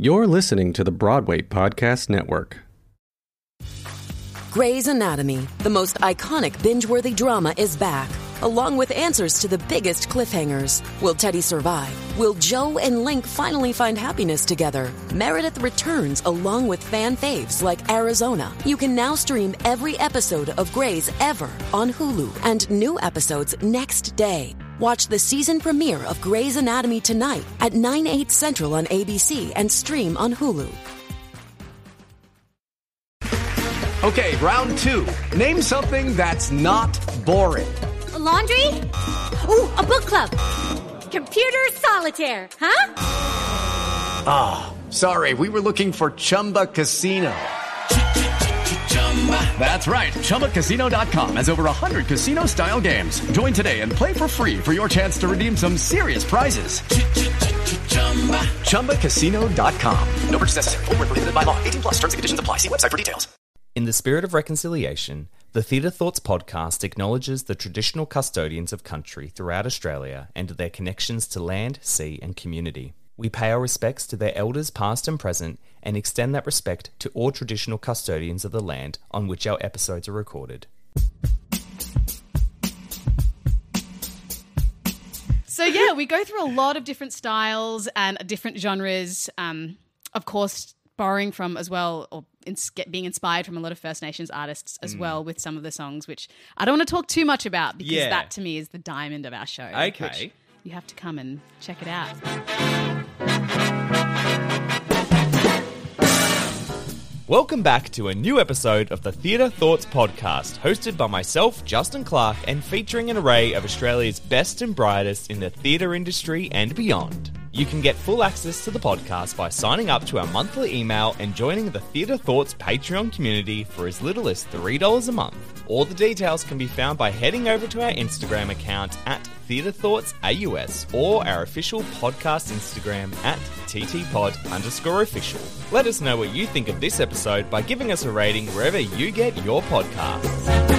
You're listening to the Broadway Podcast Network. Grey's Anatomy, the most iconic binge worthy drama, is back, along with answers to the biggest cliffhangers. Will Teddy survive? Will Joe and Link finally find happiness together? Meredith returns along with fan faves like Arizona. You can now stream every episode of Grey's ever on Hulu and new episodes next day. Watch the season premiere of Grey's Anatomy tonight at 9, 8 central on ABC and stream on Hulu. Okay, round two. Name something that's not boring. A laundry? Ooh, a book club. Computer solitaire, huh? Ah, oh, sorry, we were looking for Chumba Casino. That's right. ChumbaCasino.com has over 100 casino style games. Join today and play for free for your chance to redeem some serious prizes. ChumbaCasino.com. No purchase necessary. Full prohibited by law. 18 plus terms and conditions apply. See website for details. In the spirit of reconciliation, the Theatre Thoughts podcast acknowledges the traditional custodians of country throughout Australia and their connections to land, sea, and community. We pay our respects to their elders past and present and extend that respect to all traditional custodians of the land on which our episodes are recorded. So, yeah, we go through a lot of different styles and different genres. Um, of course, borrowing from as well, or get, being inspired from a lot of First Nations artists as mm. well with some of the songs, which I don't want to talk too much about because yeah. that to me is the diamond of our show. Okay. You have to come and check it out. Welcome back to a new episode of the Theatre Thoughts podcast, hosted by myself, Justin Clarke, and featuring an array of Australia's best and brightest in the theatre industry and beyond. You can get full access to the podcast by signing up to our monthly email and joining the Theatre Thoughts Patreon community for as little as $3 a month. All the details can be found by heading over to our Instagram account at Theatre Thoughts AUS or our official podcast Instagram at TTPod underscore official. Let us know what you think of this episode by giving us a rating wherever you get your podcasts.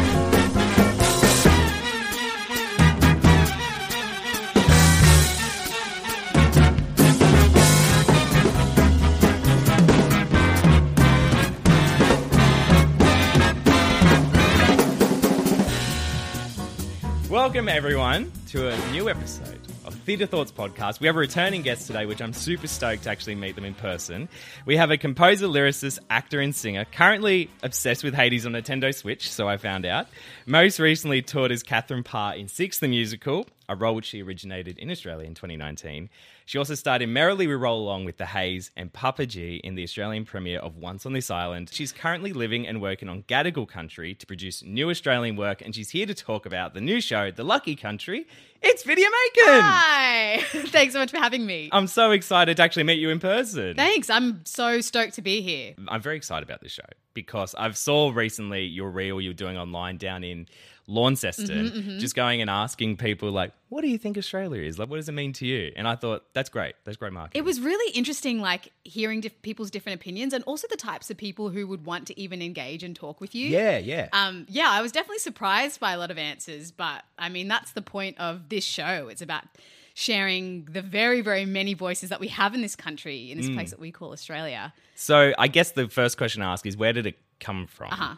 Welcome, everyone, to a new episode of Theatre Thoughts podcast. We have a returning guest today, which I'm super stoked to actually meet them in person. We have a composer, lyricist, actor, and singer, currently obsessed with Hades on Nintendo Switch, so I found out. Most recently toured as Catherine Parr in Six the Musical, a role which she originated in Australia in 2019. She also starred in Merrily We Roll Along with the Hayes and Papa Ge in the Australian premiere of Once on This Island. She's currently living and working on Gadigal country to produce new Australian work, and she's here to talk about the new show, The Lucky Country. It's Vidya Makan! Hi! Thanks so much for having me. I'm so excited to actually meet you in person. Thanks. I'm so stoked to be here. I'm very excited about this show because I've saw recently your reel you're doing online down in Launceston, mm-hmm, mm-hmm. just going and asking people like, "What do you think Australia is? Like, what does it mean to you?" And I thought that's great. That's great marketing. It was really interesting, like hearing diff- people's different opinions and also the types of people who would want to even engage and talk with you. Yeah, yeah, um, yeah. I was definitely surprised by a lot of answers, but I mean, that's the point of this show. It's about sharing the very, very many voices that we have in this country, in this mm. place that we call Australia. So, I guess the first question I ask is, where did it come from? Uh huh.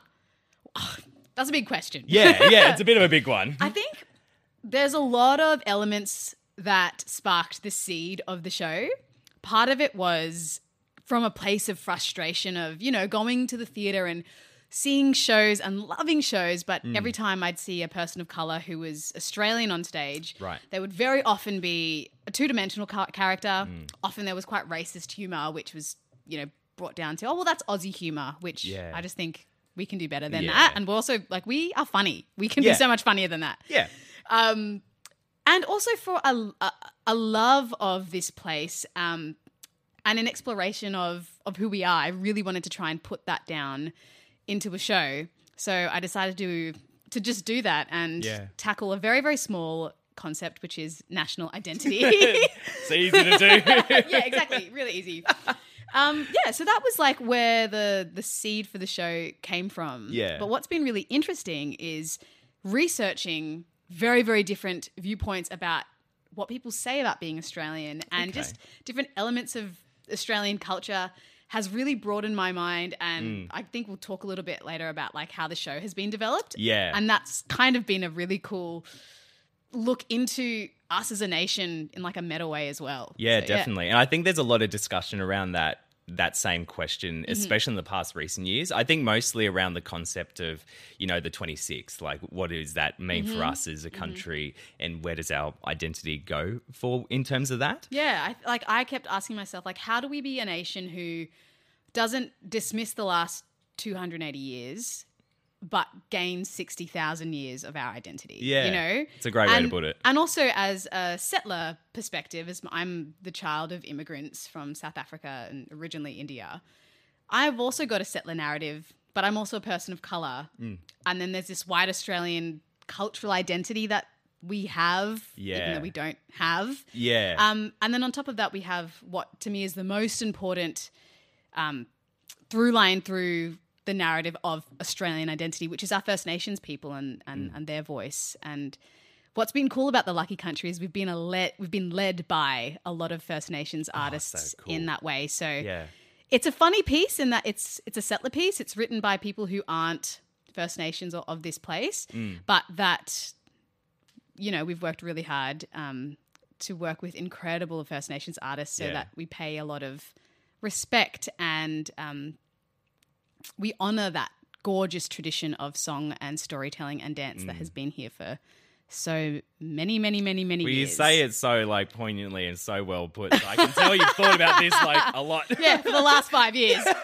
That's a big question. Yeah, yeah, it's a bit of a big one. I think there's a lot of elements that sparked the seed of the show. Part of it was from a place of frustration of, you know, going to the theater and seeing shows and loving shows, but mm. every time I'd see a person of color who was Australian on stage, right. they would very often be a two dimensional ca- character. Mm. Often there was quite racist humor, which was, you know, brought down to, oh, well, that's Aussie humor, which yeah. I just think we can do better than yeah. that. And we're also like we are funny. We can yeah. be so much funnier than that. Yeah. Um, and also for a, a, a love of this place um, and an exploration of of who we are. I really wanted to try and put that down into a show. So I decided to to just do that and yeah. tackle a very very small concept, which is national identity. it's easy to do. yeah, exactly. Really easy. Um, yeah, so that was like where the the seed for the show came from. Yeah. But what's been really interesting is researching very very different viewpoints about what people say about being Australian and okay. just different elements of Australian culture has really broadened my mind and mm. I think we'll talk a little bit later about like how the show has been developed. Yeah. And that's kind of been a really cool look into us as a nation in like a meta way as well. Yeah, So, definitely. And I think there's a lot of discussion around that that same question, Mm-hmm. especially in the past recent years. I think mostly around the concept of, you know, the 26th, like what does that mean Mm-hmm. for us as a country and where does our identity go for in terms of that? Yeah, I, like I kept asking myself, like, how do we be a nation who doesn't dismiss the last 280 years, but gains 60,000 years of our identity? Yeah, you know, it's a great way to put it. And also, as a settler perspective, as I'm the child of immigrants from South Africa and originally India, I've also got a settler narrative, but I'm also a person of color. Mm. And then there's this white Australian cultural identity that we have, even though we don't have. Yeah. Um, and then on top of that, we have what to me is the most important um, through line through the narrative of Australian identity, which is our First Nations people and and, Mm. and their voice. And what's been cool about the Lucky Country is we've been a led we've been led by a lot of First Nations artists cool. in that way. So yeah. it's a funny piece in that it's it's a settler piece. It's written by people who aren't First Nations or of this place, Mm. but that you know we've worked really hard um, to work with incredible First Nations artists, so Yeah. that we pay a lot of respect and um, we honor that gorgeous tradition of song and storytelling and dance that has mm. been here for so many, many, many, many Well, you years. say it so like poignantly and so well put. So I can tell you've thought about this like a lot. yeah, for the last five years.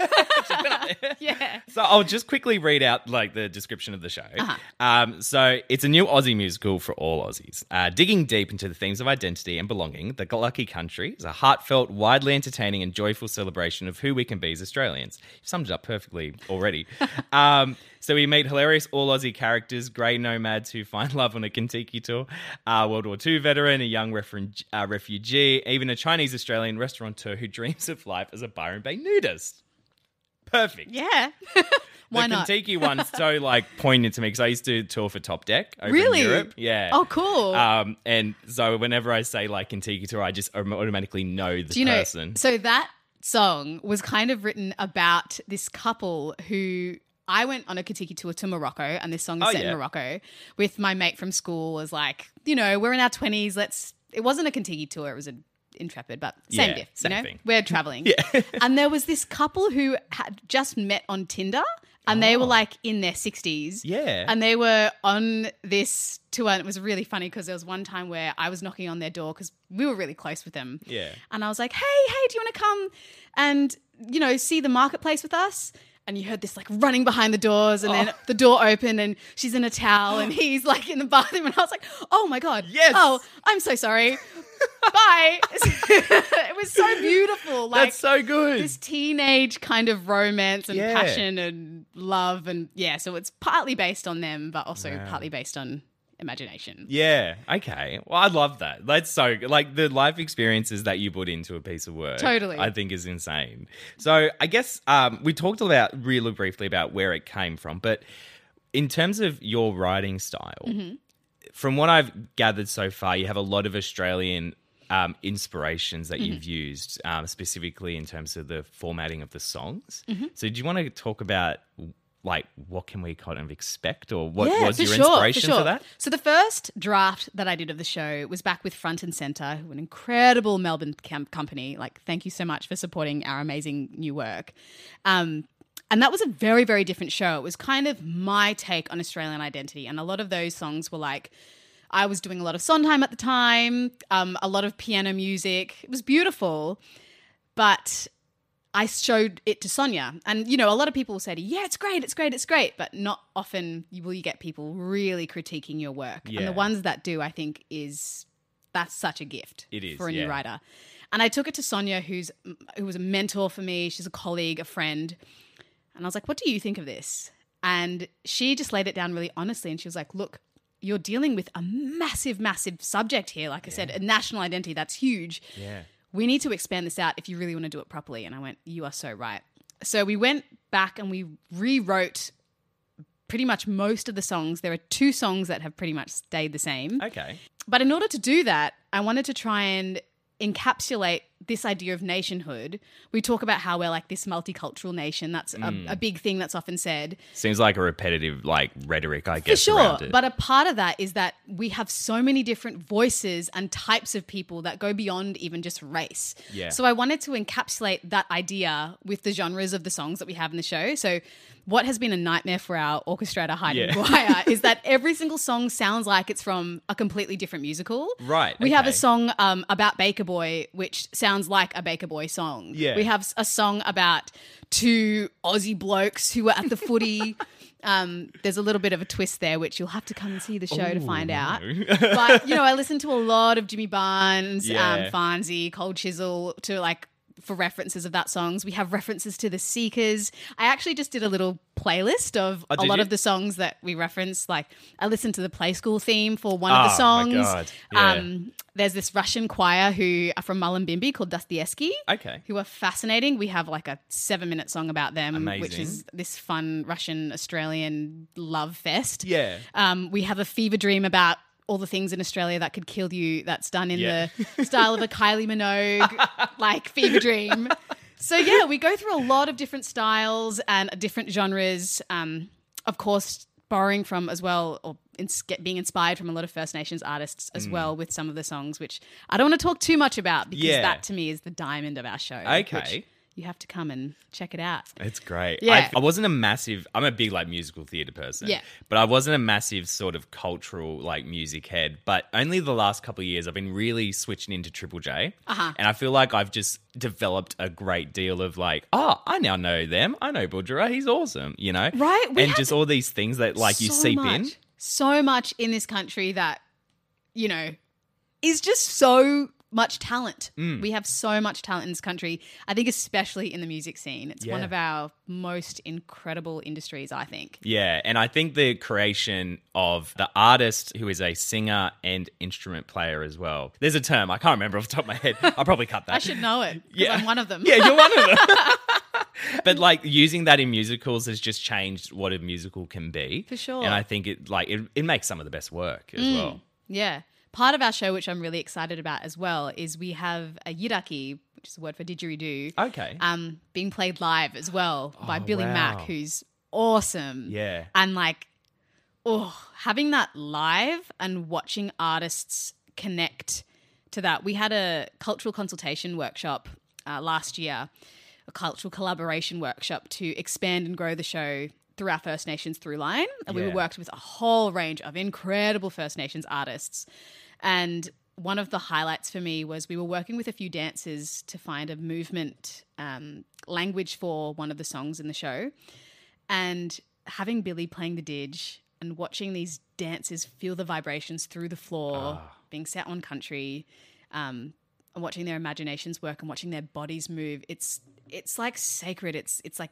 yeah. So I'll just quickly read out like the description of the show. Uh-huh. Um, so it's a new Aussie musical for all Aussies, uh, digging deep into the themes of identity and belonging. The Lucky Country is a heartfelt, widely entertaining, and joyful celebration of who we can be as Australians. You summed it up perfectly already. um, so we meet hilarious all Aussie characters, grey nomads who find love on a Contiki tour, uh, World War II veteran, a young uh, refugee, even a Chinese Australian restaurateur who dreams of life as a Byron Bay nudist. Perfect Yeah. Why the not? Contiki one's so like poignant to me because I used to tour for Topdeck over Really? in Europe. Yeah. Oh, cool. Um, and so whenever I say like Contiki tour, I just automatically know the Do you know? person. So that song was kind of written about this couple who I went on a Contiki tour to Morocco, and this song is Oh, set yeah. in Morocco with my mate from school. Was like, you know, we're in our twenties. Let's. It wasn't a Contiki tour; it was an Intrepid, but same Yeah, diff. same you know, thing. we're traveling. yeah. and there was this couple who had just met on Tinder. And they were oh. like in their 60s. Oh. Yeah. And they were on this tour. And it was really funny because there was one time where I was knocking on their door because we were really close with them. Yeah. And I was like, hey, hey, do you want to come and, you know, see the marketplace with us? And you heard this like running behind the doors, and Oh. then the door opened, and she's in a towel, and he's like in the bathroom. And I was like, oh my God. Yes. Oh, I'm so sorry. Bye. it was so beautiful. Like, That's so good. this teenage kind of romance and Yeah. passion and love. And yeah, so it's partly based on them, but also partly based on imagination. yeah. Okay. Well, I love that. That's so like the life experiences that you put into a piece of work. Totally. I think is insane. So I guess um, we talked about really briefly about where it came from, but in terms of your writing style, Mm-hmm. from what I've gathered so far, you have a lot of Australian um, inspirations that Mm-hmm. you've used, um, specifically in terms of the formatting of the songs. Mm-hmm. So, do you want to talk about like what can we kind of expect, or what Yeah, was your sure, inspiration for, sure. that? So the first draft that I did of the show was back with Front and Center, who an incredible Melbourne camp company. Like, thank you so much for supporting our amazing new work. Um, and that was a very, very different show. It was kind of my take on Australian identity, and a lot of those songs were like. I was doing a lot of Sondheim at the time, um, a lot of piano music. It was beautiful, but I showed it to Sonya, and you know, a lot of people will say to you, "Yeah, it's great, it's great, it's great," but not often will you get people really critiquing your work. And the ones that do, I think, is that's such a gift It is, for a yeah. new writer. And I took it to Sonya, who's who was a mentor for me. She's a colleague, a friend, and I was like, "What do you think of this?" And she just laid it down really honestly, and she was like, "Look." You're dealing with a massive, massive subject here. Like I said, a national identity that's huge Yeah. We need to expand this out if you really want to do it properly. And I went, you are so right. So we went back and we rewrote pretty much most of the songs. There are two songs that have pretty much stayed the same. Okay. But in order to do that, I wanted to try and encapsulate this idea of nationhood, we talk about how we're like this multicultural nation. That's a, Mm. a big thing that's often said. Seems like a repetitive like rhetoric, I guess. For sure. But a part of that is that we have so many different voices and types of people that go beyond even just race. Yeah. So I wanted to encapsulate that idea with the genres of the songs that we have in the show. So what has been a nightmare for our orchestrator Heidi Yeah. Maguire is that every single song sounds like it's from a completely different musical. Right, We have a song um, about Baker Boy, which sounds like a Baker Boy song. Yeah. We have a song about two Aussie blokes who were at the footy. Um, there's a little bit of a twist there, which you'll have to come and see the show to find out. but you know, I listened to a lot of Jimmy Barnes, Yeah. um, Cold Chisel to like for references of that songs. We have references to the Seekers. I actually just did a little playlist of Oh, a lot you? of the songs that we reference. Like I listened to the Play School theme for one of Oh, the my songs. God. Yeah. Um, there's this Russian choir who are from Mullumbimby called Dostoevsky. Okay. Who are fascinating. We have like a seven minute song about them, which is this fun Russian Australian love fest. Yeah. Um, we have a fever dream about all the things in Australia that could kill you that's done in Yeah. the style of a Kylie Minogue, like fever dream. So yeah, we go through a lot of different styles and different genres. Um, of course, borrowing from as well, or ins- being inspired from a lot of First Nations artists as well with some of the songs, which I don't want to talk too much about because Mm. Yeah. that to me is the diamond of our show. Okay. You have to come and check it out. It's great. Yeah. I, I wasn't a massive. I'm a big like musical theater person. Yeah. But I wasn't a massive sort of cultural like music head. But only the last couple of years, I've been really switching into Triple J. Uh-huh. And I feel like I've just developed a great deal of like, oh, I now know them. I know Budjerah. He's awesome. You know. Right, we and just all these things that like you seep much, in. So much in this country that, you know, is just so much talent. Mm. We have so much talent in this country. I think, especially in the music scene. It's one of our most incredible industries, I think. Yeah, and I think the creation of the artist who is a singer and instrument player as well. There's a term I can't remember off the top of my head. I'll probably cut that. I should know it. Yeah. I'm one of them. Yeah, you're one of them. but like using that in musicals has just changed what a musical can be. For sure. Mm. And I think it like it, it makes some of the best work as well. Yeah. Part of our show, which I'm really excited about as well, is we have a yidaki, which is a word for didgeridoo, Okay. um, being played live as well by Oh, Billy wow. Mack, who's awesome. Yeah. And like, oh, having that live and watching artists connect to that. We had a cultural consultation workshop uh, last year, a cultural collaboration workshop to expand and grow the show through our First Nations through line. And we worked with a whole range of incredible First Nations artists. And one of the highlights for me was we were working with a few dancers to find a movement um, language for one of the songs in the show. And having Billy playing the didge and watching these dancers feel the vibrations through the floor, being set on country, um, and watching their imaginations work and watching their bodies move, it's it's like sacred. It's it's like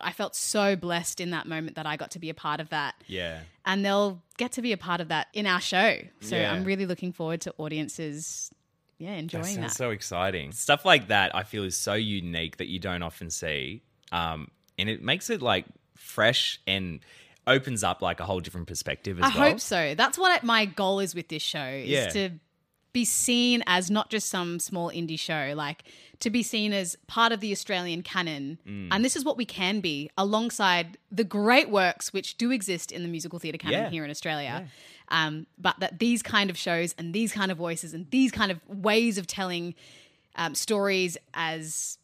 I felt so blessed in that moment that I got to be a part of that Yeah. and they'll get to be a part of that in our show. So Yeah. I'm really looking forward to audiences, yeah, That enjoying sounds that. so exciting. Stuff like that I feel is so unique that you don't often see. Um, and it makes it like fresh and opens up like a whole different perspective as I well. hope so. That's what my goal is with this show is Yeah. to be seen as not just some small indie show, like to be seen as part of the Australian canon. Mm. And this is what we can be alongside the great works which do exist in the musical theatre canon Yeah. here in Australia. Um, but that these kind of shows and these kind of voices and these kind of ways of telling um, stories as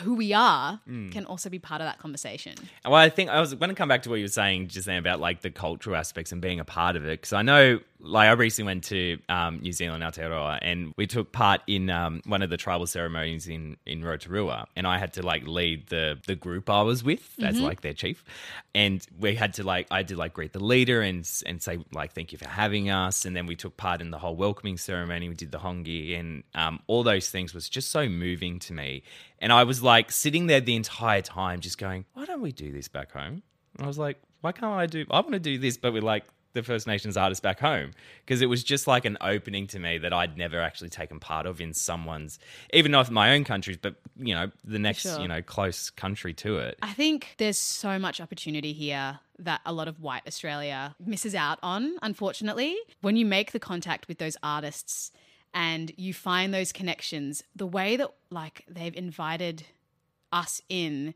who we are Mm. can also be part of that conversation. Well, I think I was going to come back to what you were saying just then about like the cultural aspects and being a part of it. Because I know, like, I recently went to um, New Zealand, Aotearoa, and we took part in um, one of the tribal ceremonies in in Rotorua, and I had to like lead the the group I was with as like their chief, and we had to like I did like greet the leader and and say like thank you for having us, and then we took part in the whole welcoming ceremony. We did the hongi and um, all those things was just so moving to me, and I was like sitting there the entire time, just going, why don't we do this back home? And I was like, why can't I do? I want to do this, but with like the First Nations artists back home because it was just like an opening to me that I'd never actually taken part of in someone's, even not my own countries, but you know the next Sure. you know close country to it. I think there's so much opportunity here that a lot of white Australia misses out on, unfortunately. When you make the contact with those artists and you find those connections, the way that like they've invited us in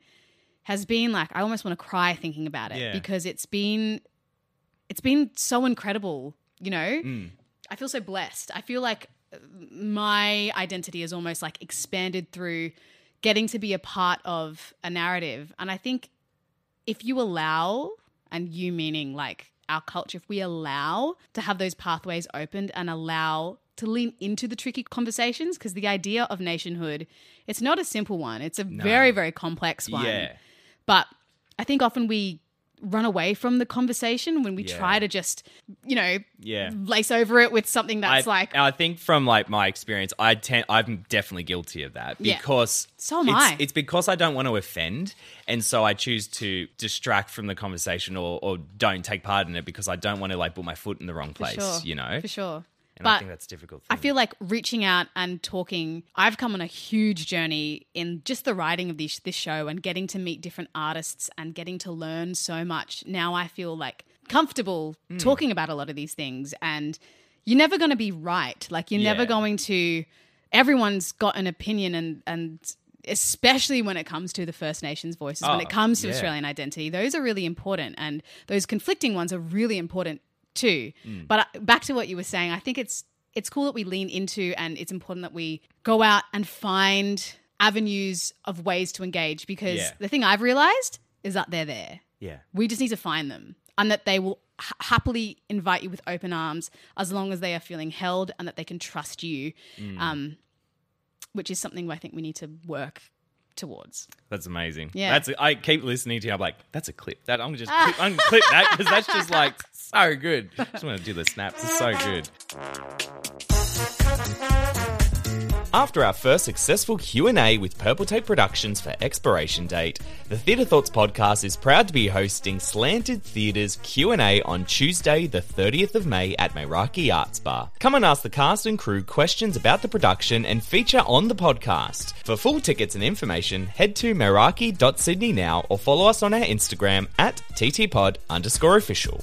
has been like I almost want to cry thinking about it Yeah. because it's been it's been so incredible, you know? Mm. I feel so blessed. I feel like uh, my identity is almost like expanded through getting to be a part of a narrative. And I think if you allow, and you meaning like our culture, if we allow to have those pathways opened and allow to lean into the tricky conversations, because the idea of nationhood, it's not a simple one. It's a very, very complex one. Yeah. But I think often we run away from the conversation when we Yeah. try to just, you know, Yeah. lace over it with something that's I, like, I think from like my experience, I tend I'm definitely guilty of that Yeah. because So am it's, I. It's because I don't want to offend, and so I choose to distract from the conversation or, or don't take part in it because I don't want to like put my foot in the wrong place. sure, You know, for sure. And but I think that's difficult. I feel like reaching out and talking. I've come on a huge journey in just the writing of this this show and getting to meet different artists and getting to learn so much. Now I feel like comfortable Hmm. talking about a lot of these things, and you're never going to be right. Like you're never going to. Everyone's got an opinion, and and especially when it comes to the First Nations voices, when Oh, it comes to yeah. Australian identity, those are really important, and those conflicting ones are really important too. Mm. But uh, back to what you were saying, I think it's it's cool that we lean into, and it's important that we go out and find avenues of ways to engage. Because Yeah. the thing I've realized is that they're there. yeah, We just need to find them, and that they will ha- happily invite you with open arms as long as they are feeling held and that they can trust you. Mm. Um, which is something where I think we need to work towards. that's amazing. Yeah. that's I keep listening to you. I'm like, that's a clip. That I'm just ah. clip, I'm clip that because that's just like so good. I just want to do the snaps. It's so good. After our first successful Q&A with Purple Tape Productions for expiration date, the Theatre Thoughts podcast is proud to be hosting Slanted Theatre's Q&A on Tuesday, the 30th of May at Meraki Arts Bar. Come and ask the cast and crew questions about the production and feature on the podcast. For full tickets and information, head to meraki.sydney now or follow us on our Instagram at ttpod underscore official.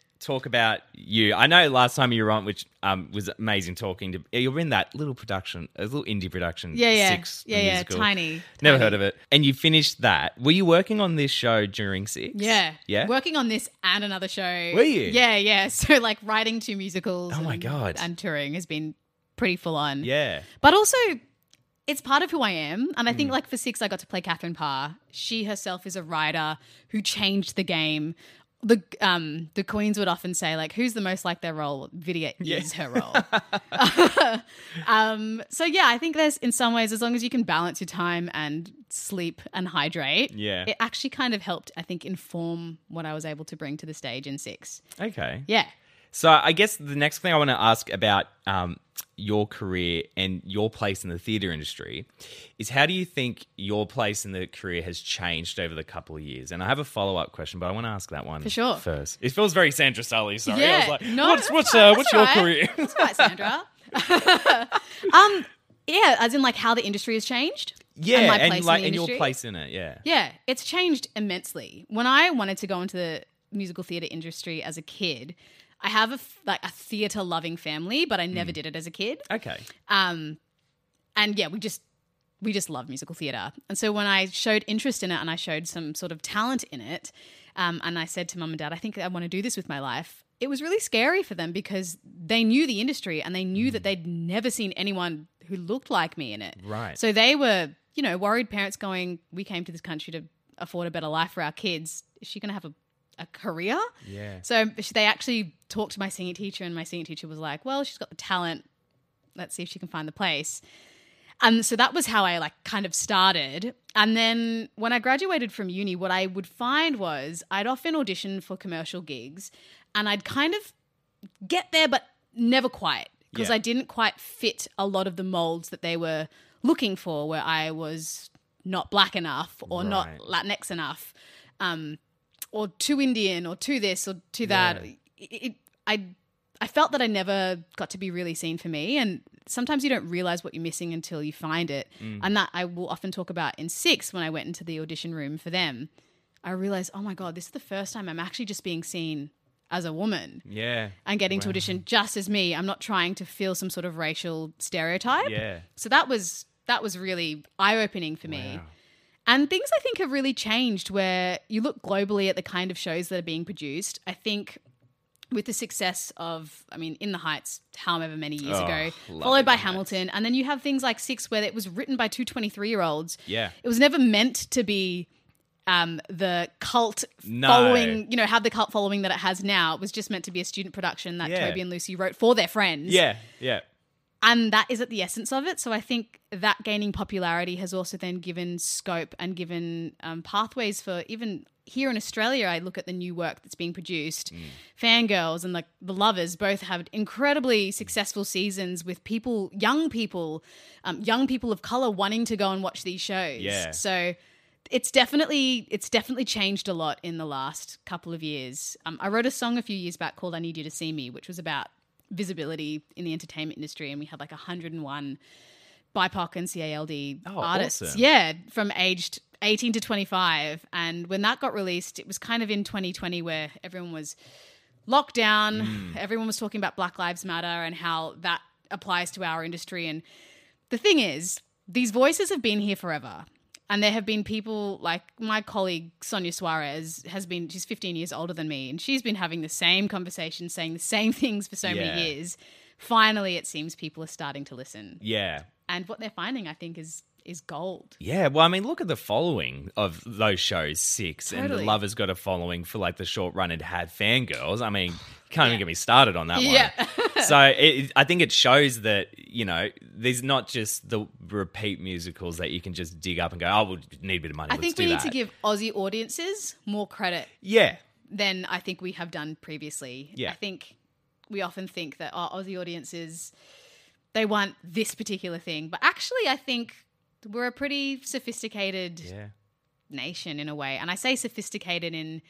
talk about you. I know last time you were on, which um, was amazing talking to. You were in that little production, a little indie production. Yeah, yeah. Six, Yeah, yeah, tiny, Never tiny. heard of it. And you finished that. Were you working on this show during Six? Yeah. Yeah. Working on this and another show. Were you? Yeah, yeah. So like writing two musicals. Oh my and- God. And touring has been pretty full on. Yeah. But also it's part of who I am. And I think Mm. like for six I got to play Catherine Parr. She herself is a writer who changed the game. The um the Queens would often say like who's the most like their role? Vidya is her role. um so yeah, I think there's in some ways as long as you can balance your time and sleep and hydrate. Yeah. It actually kind of helped I think inform what I was able to bring to the stage in 6. Okay. Yeah. So I guess the next thing I want to ask about um, your career and your place in the theatre industry is how do you think your place in the career has changed over the couple of years? And I have a follow up question, but I want to ask that one For sure. first. It feels very Sandra Sully. Sorry, I Yeah. was like, No, what's what's all uh, what's your right. career? That's right, Sandra. um, yeah, as in like how the industry has changed. yeah, and my and, place like in the and your place in it. Yeah, Yeah, it's changed immensely. When I wanted to go into the musical theater industry as a kid, I have a like a theater loving family, but I never did it as a kid. Okay. Um, and yeah, we just we just love musical theater. And so when I showed interest in it and I showed some sort of talent in it, Um, and I said to mum and dad, I think I want to do this with my life. It was really scary for them because they knew the industry and they knew that they'd never seen anyone who looked like me in it. Right. So they were, you know, worried parents going, We came to this country to afford a better life for our kids. Is she going to have a, a career? Yeah. So they actually talked to my singing teacher, and my singing teacher was like, Well, she's got the talent. Let's see if she can find the place. And so that was how I like kind of started. And then when I graduated from uni, what I would find was I'd often audition for commercial gigs and I'd kind of get there, but never quite because Yeah. I didn't quite fit a lot of the molds that they were looking for, where I was not black enough or not Latinx enough, um, or too Indian or too this or too that. It, it, I I felt that I never got to be really seen for me, and sometimes you don't realize what you're missing until you find it, mm. and that I will often talk about in six when I went into the audition room for them. I realized, oh my god, this is the first time I'm actually just being seen as a woman Yeah. and getting to audition just as me. I'm not trying to feel some sort of racial stereotype. Yeah. So that was that was really eye opening for me. And things I think have really changed where you look globally at the kind of shows that are being produced. I think with the success of, I mean, In the Heights, however many years Oh, ago, followed by the Heights. Hamilton. And then you have things like Six, where it was written by two 23 year olds. Yeah. It was never meant to be um, the cult No. following, you know, have the cult following that it has now. It was just meant to be a student production that Yeah. Toby and Lucy wrote for their friends. Yeah. Yeah. And that is at the essence of it. So I think that gaining popularity has also then given scope and given um, pathways for even here in Australia. I look at the new work that's being produced. Fangirls and like the Lovers both have incredibly successful seasons with people, young people, um, young people of color wanting to go and watch these shows. Yeah. So it's definitely it's definitely changed a lot in the last couple of years. Um, I wrote a song a few years back called "I Need You to See Me," which was about visibility in the entertainment industry, and we had like 101 BIPOC and CALD Oh, artists. awesome. Yeah, from aged 18 to 25. And when that got released, it was kind of in 2020 where everyone was locked down. Mm. Everyone was talking about Black Lives Matter and how that applies to our industry. And the thing is, these voices have been here forever. And there have been people like my colleague Sonya Suares has been, she's 15 years older than me, and she's been having the same conversation, saying the same things for so Yeah. many years. Finally, it seems people are starting to listen. Yeah. And what they're finding, I think, is is gold. Yeah, well, I mean, look at the following of those shows, Six, and Totally. The Lovers got a following for like the short run it had fangirls. I mean, can't even get me started on that one. Yeah. so it, I think it shows that, you know, there's not just the repeat musicals that you can just dig up and go, oh, we need a bit of money. I let's think we need that. to give Aussie audiences more credit Yeah. than I think we have done previously. Yeah. I think we often think that our Aussie audiences they want this particular thing, but actually, I think we're a pretty sophisticated Yeah. nation in a way, and I say sophisticated in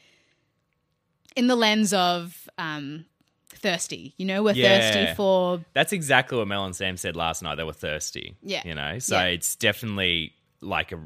in the lens of um, thirsty. You know, we're Yeah. thirsty for That's exactly what Mel and Sam said last night. They were thirsty. Yeah. You know, so Yeah. it's definitely like a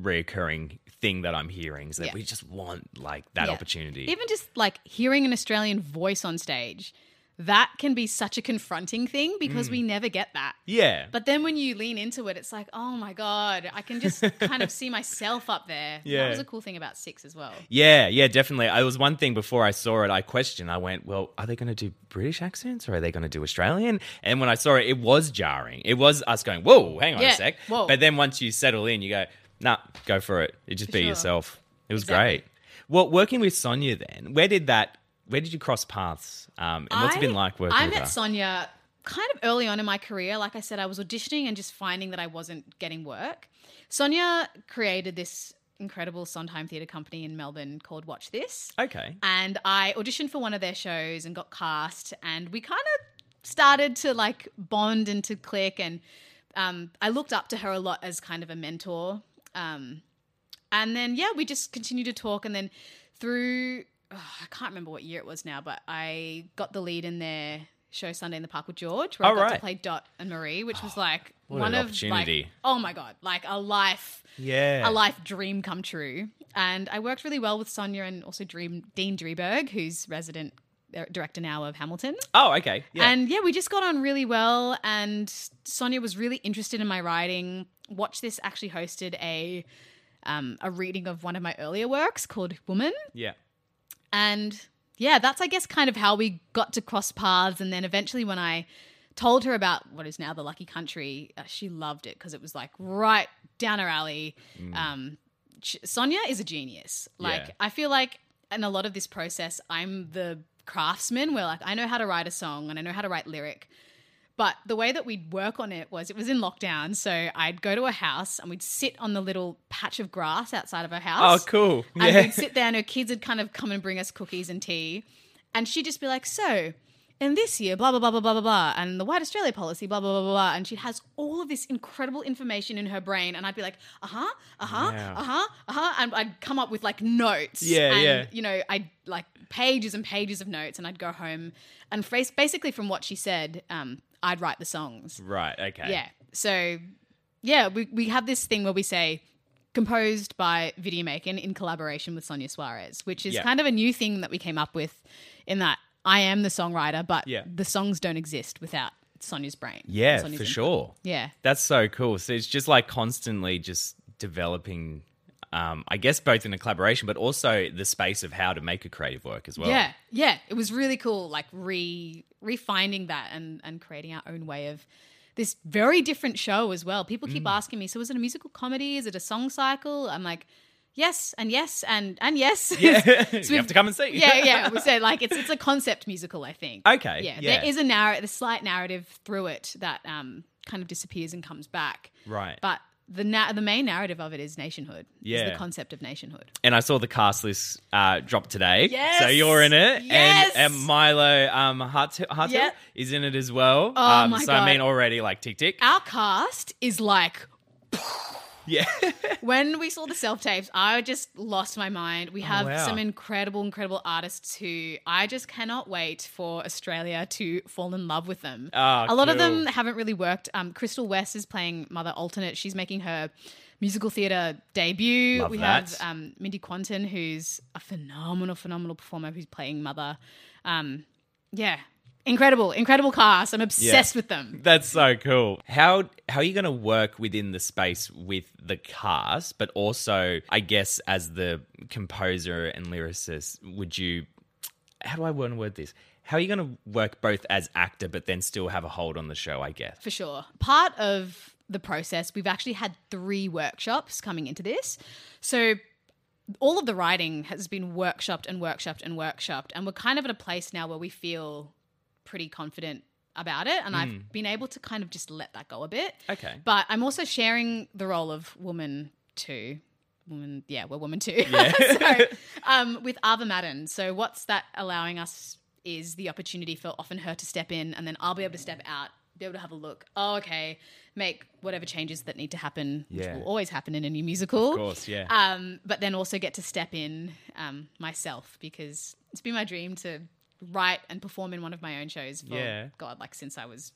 reoccurring thing that I'm hearing is that Yeah. we just want like that Yeah. opportunity. Even just like hearing an Australian voice on stage, that can be such a confronting thing because Mm. we never get that. yeah. But then when you lean into it, it's like, oh my God, I can just kind of see myself up there. Yeah. That was a cool thing about Six as well. Yeah, yeah, definitely. I was one thing before I saw it, I questioned. I went, well, are they going to do British accents or are they going to do Australian? And when I saw it, it was jarring. It was us going, whoa, hang on Yeah, a sec. whoa. But then once you settle in, you go, nah, go for it. You just be sure. yourself. It was Exactly. great. Well, working with Sonya then, where did that, where did you cross paths? Um, and what's it been like working I met her? Sonya kind of early on in my career. Like I said, I was auditioning and just finding that I wasn't getting work. Sonya created this incredible Sondheim theatre company in Melbourne called Watch This. Okay. and I auditioned for one of their shows and got cast, and we kind of started to like bond and to click, and um, I looked up to her a lot as kind of a mentor. Um, and then yeah, we just continued to talk, and then through oh, I can't remember what year it was now, but I got the lead in their show Sunday in the Park with George, where Oh, I got to play Dot and Marie, which was like What one of like oh my god, like a life Yeah. a life dream come true. And I worked really well with Sonya and also Dream, Dean Drieberg, who's resident uh, director now of Hamilton. Oh, okay. Yeah. And yeah, we just got on really well. And Sonya was really interested in my writing. Watch This actually hosted a um, a reading of one of my earlier works called Woman. yeah. And yeah, that's, I guess, kind of how we got to cross paths. And then eventually, when I told her about what is now the Lucky Country, uh, she loved it because it was like right down her alley. Um, sh- Sonya is a genius. Like, Yeah. I feel like in a lot of this process, I'm the craftsman where like I know how to write a song and I know how to write lyric. But the way that we'd work on it was it was in lockdown. So I'd go to a house and we'd sit on the little patch of grass outside of her house. Oh, cool. And Yeah. we'd sit there and her kids would kind of come and bring us cookies and tea. And she'd just be like, So, in this year, blah, blah, blah, blah, blah, blah, blah, and the White Australia policy, blah, blah, blah, blah, blah. And she has all of this incredible information in her brain. And I'd be like, uh huh, uh huh, Wow. uh huh, uh huh. And I'd come up with like notes. Yeah, and, yeah. You know, I'd like pages and pages of notes. And I'd go home and face, basically from what she said, um, I'd write the songs. Right. Okay. Yeah. So, yeah, we, we have this thing where we say composed by Vidya Makan in collaboration with Sonya Suares, which is Yeah. kind of a new thing that we came up with in that I am the songwriter, but Yeah. the songs don't exist without Sonya's brain. Yeah, Sonya's for input. sure. Yeah. That's so cool. So it's just like constantly just developing, um, I guess, both in a collaboration, but also the space of how to make a creative work as well. Yeah, yeah, it was really cool. Like re refining that and and creating our own way of this very different show as well. People Mm. keep asking me, so is it a musical comedy? Is it a song cycle? I'm like, yes, and yes, and and yes. Yeah. So you we've- to come and see. yeah, yeah. We say like it's it's a concept musical. I think. Okay, Yeah, yeah. there is a narrative, the slight narrative through it that um kind of disappears and comes back. Right. But the na- the main narrative of it is nationhood. Is Yeah. the concept of nationhood. And I saw the cast list uh, drop today. Yes! So you're in it. Yes! And, and Milo um, Hart- Hartel Yep. is in it as well. Oh um, my so I mean, already like tick tick. Our cast is like Yeah. when we saw the self tapes, I just lost my mind. We have Oh, wow. some incredible, incredible artists who I just cannot wait for Australia to fall in love with them. Ah, a lot of them haven't really worked. Um, Crystal West is playing Mother Alternate. She's making her musical theatre debut. Love we that. have um, Mindy Quanton, who's a phenomenal, phenomenal performer who's playing Mother. Um, yeah, incredible, incredible cast. I'm obsessed with them. That's so cool. How how are you going to work within the space with the cast, but also, I guess, as the composer and lyricist, would you? How do I want to word this? How are you going to work both as actor, but then still have a hold on the show? I guess. For sure. Part of the process, we've actually had three workshops coming into this. So all of the writing has been workshopped and workshopped and workshopped. And we're kind of at a place now where we feel pretty confident about it. And I've been able to kind of just let that go a bit. Okay. But I'm also sharing the role of woman too. Woman, yeah, we're woman too. so, um, with Ava Madden. So what's that allowing us is the opportunity for often her to step in, and then I'll be able to step out, be able to have a look. Oh, okay, make whatever changes that need to happen, which will always happen in a new musical. Of course, yeah. Um, but then also get to step in um, myself because it's been my dream to write and perform in one of my own shows for Yeah. God, like since I was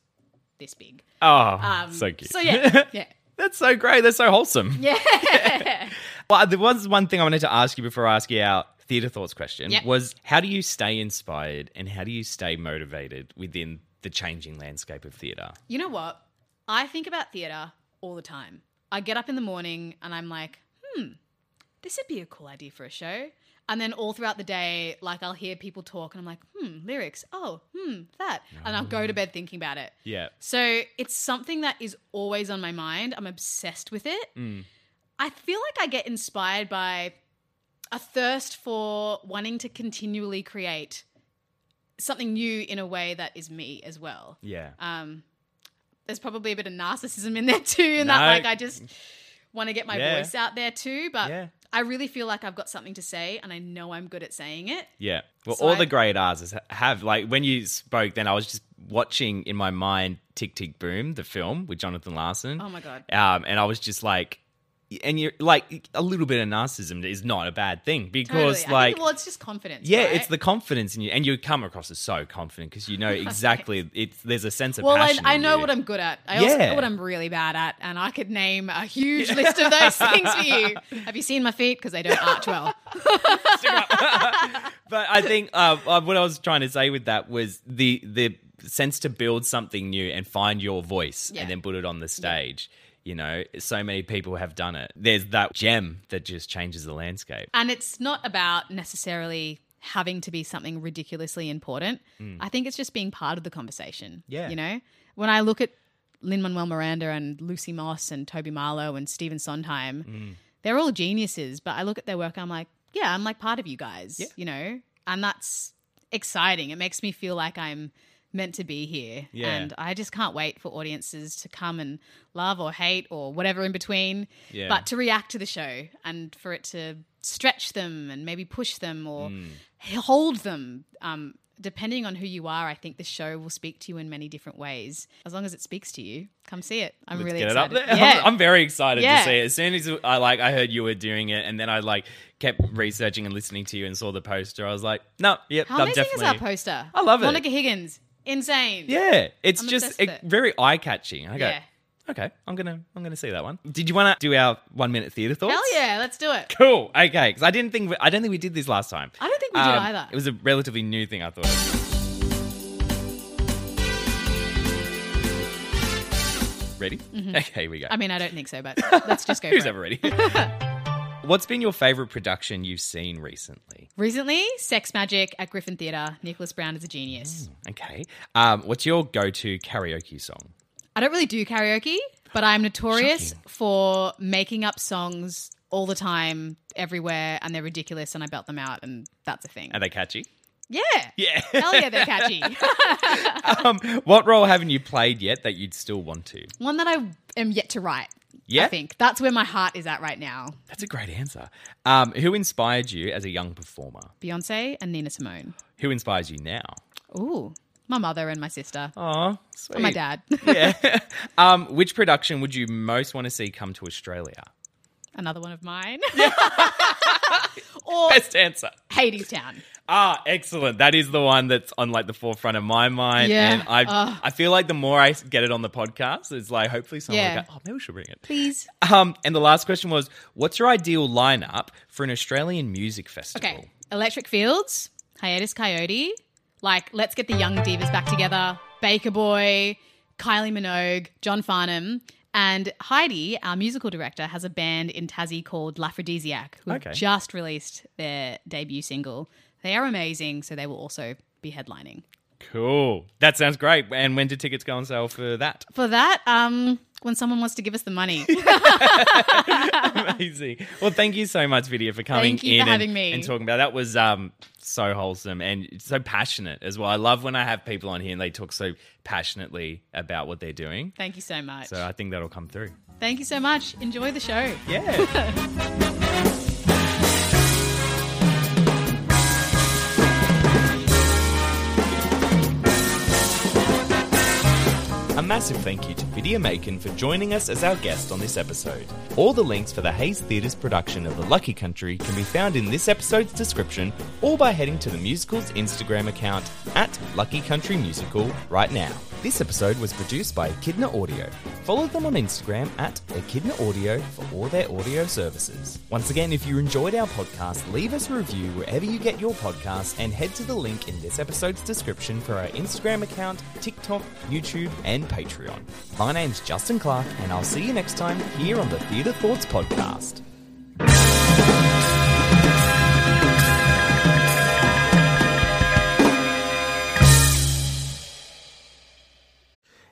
this big. Oh, Um, so cute. So yeah, yeah. That's so great. That's so wholesome. Yeah. Well, there was one thing I wanted to ask you before I ask you our theatre thoughts question Yep. was how do you stay inspired and how do you stay motivated within the changing landscape of theatre? You know what? I think about theatre all the time. I get up in the morning and I'm like, hmm, this would be a cool idea for a show. And then all throughout the day, like I'll hear people talk and I'm like, hmm, lyrics. Oh, hmm, that. And I'll go to bed thinking about it. Yeah. So it's something that is always on my mind. I'm obsessed with it. I feel like I get inspired by a thirst for wanting to continually create something new in a way that is me as well. Yeah. Um, there's probably a bit of narcissism in there too, and No. that like I just want to get my Yeah. voice out there too. But Yeah. I really feel like I've got something to say, and I know I'm good at saying it. Yeah. Well, So all I- the great artists have like when you spoke, then I was just watching in my mind Tick Tick Boom, the film with Jonathan Larson. Oh my God. Um, and I was just like, and you're like a little bit of narcissism is not a bad thing because Totally. Like think, well, it's just confidence. yeah, right? it's the confidence in you, and you come across as so confident because you know exactly. It's there's a sense of Well, I. I know what I'm good at. I also know what I'm really bad at, and I could name a huge list of those things for you. Have you seen my feet? Because they don't arch well. But I think uh, uh, what I was trying to say with that was the the sense to build something new and find your voice Yeah. and then put it on the stage. You know, so many people have done it. There's that gem that just changes the landscape. And it's not about necessarily having to be something ridiculously important. Mm. I think it's just being part of the conversation. Yeah. You know, when I look at Lin Manuel Miranda and Lucy Moss and Toby Marlow and Stephen Sondheim, mm. they're all geniuses, but I look at their work, I'm like, yeah, I'm like part of you guys, Yeah. you know? And that's exciting. It makes me feel like I'm meant to be here. Yeah. And I just can't wait for audiences to come and love or hate or whatever in between, Yeah. but to react to the show and for it to stretch them and maybe push them or Mm. hold them. Um, depending on who you are, I think the show will speak to you in many different ways. As long as it speaks to you, come see it. I'm Let's really excited. it up there. Yeah. I'm, I'm very excited Yeah. to see it. As soon as I like, I heard you were doing it, and then I like kept researching and listening to you and saw the poster. I was like, no, yep, How I'm amazing definitely. is our poster? I love it. Monica Higgins, insane. Yeah, it's I'm just obsessed with it- it. very eye catching. I go, Yeah. okay, I'm gonna I'm gonna see that one. Did you want to do our one minute theater thoughts? Hell yeah, let's do it. Cool. Okay, because I didn't think we, I don't think we did this last time. I don't think we did Um, either. It was a relatively new thing. I thought. Ready? Okay, here we go. Mm-hmm. I mean, I don't think so, but let's just go Who's it. ever ready? What's been your favorite production you've seen recently? Recently, Sex Magic at Griffin Theatre. Nicholas Brown is a genius. Okay. Um, what's your go-to karaoke song? I don't really do karaoke, but I'm notorious for making up songs all the time, everywhere, and they're ridiculous, and I belt them out, and that's a thing. Are they catchy? Yeah. Yeah. Hell yeah, they're catchy. um, what role haven't you played yet that you'd still want to? One that I am yet to write. Yeah? I think that's where my heart is at right now. That's a great answer. Um, who inspired you as a young performer? Beyonce and Nina Simone. Who inspires you now? Ooh, my mother and my sister. Oh, sweet. and my dad. yeah. um, which production would you most want to see come to Australia? Another one of mine. or Best answer. Hadestown. Ah, excellent. That is the one that's on like the forefront of my mind. Yeah. And I Ugh. I feel like the more I get it on the podcast, it's like hopefully someone Yeah. will go, oh, maybe we should bring it. Please. Um, and the last question was, what's your ideal lineup for an Australian music festival? Okay. Electric Fields, Hiatus Kaiyote, like let's get the young divas back together. Baker Boy, Kylie Minogue, John Farnham. And Heidi, our musical director, has a band in Tassie called Laphrodisiac, who Okay. just released their debut single. They are amazing, so they will also be headlining. Cool. That sounds great. And when did tickets go on sale for that? For that, um, when someone wants to give us the money. Amazing. Well, thank you so much, Vidya, for coming Thank you in for and, having me. and talking about that. Was um so wholesome and so passionate as well. I love when I have people on here and they talk so passionately about what they're doing. Thank you so much. So I think that'll come through. Thank you so much. Enjoy the show. Yeah. massive thank you to Vidya Makan for joining us as our guest on this episode. All the links for the Hayes Theatre's production of The Lucky Country can be found in this episode's description or by heading to the musical's Instagram account at Lucky Country Musical right now. This episode was produced by Echidna Audio. Follow them on Instagram at Echidna Audio for all their audio services. Once again, if you enjoyed our podcast, leave us a review wherever you get your podcasts and head to the link in this episode's description for our Instagram account, TikTok, YouTube, and Patreon. My name's Justin Clarke, and I'll see you next time here on the Theatre Thoughts Podcast.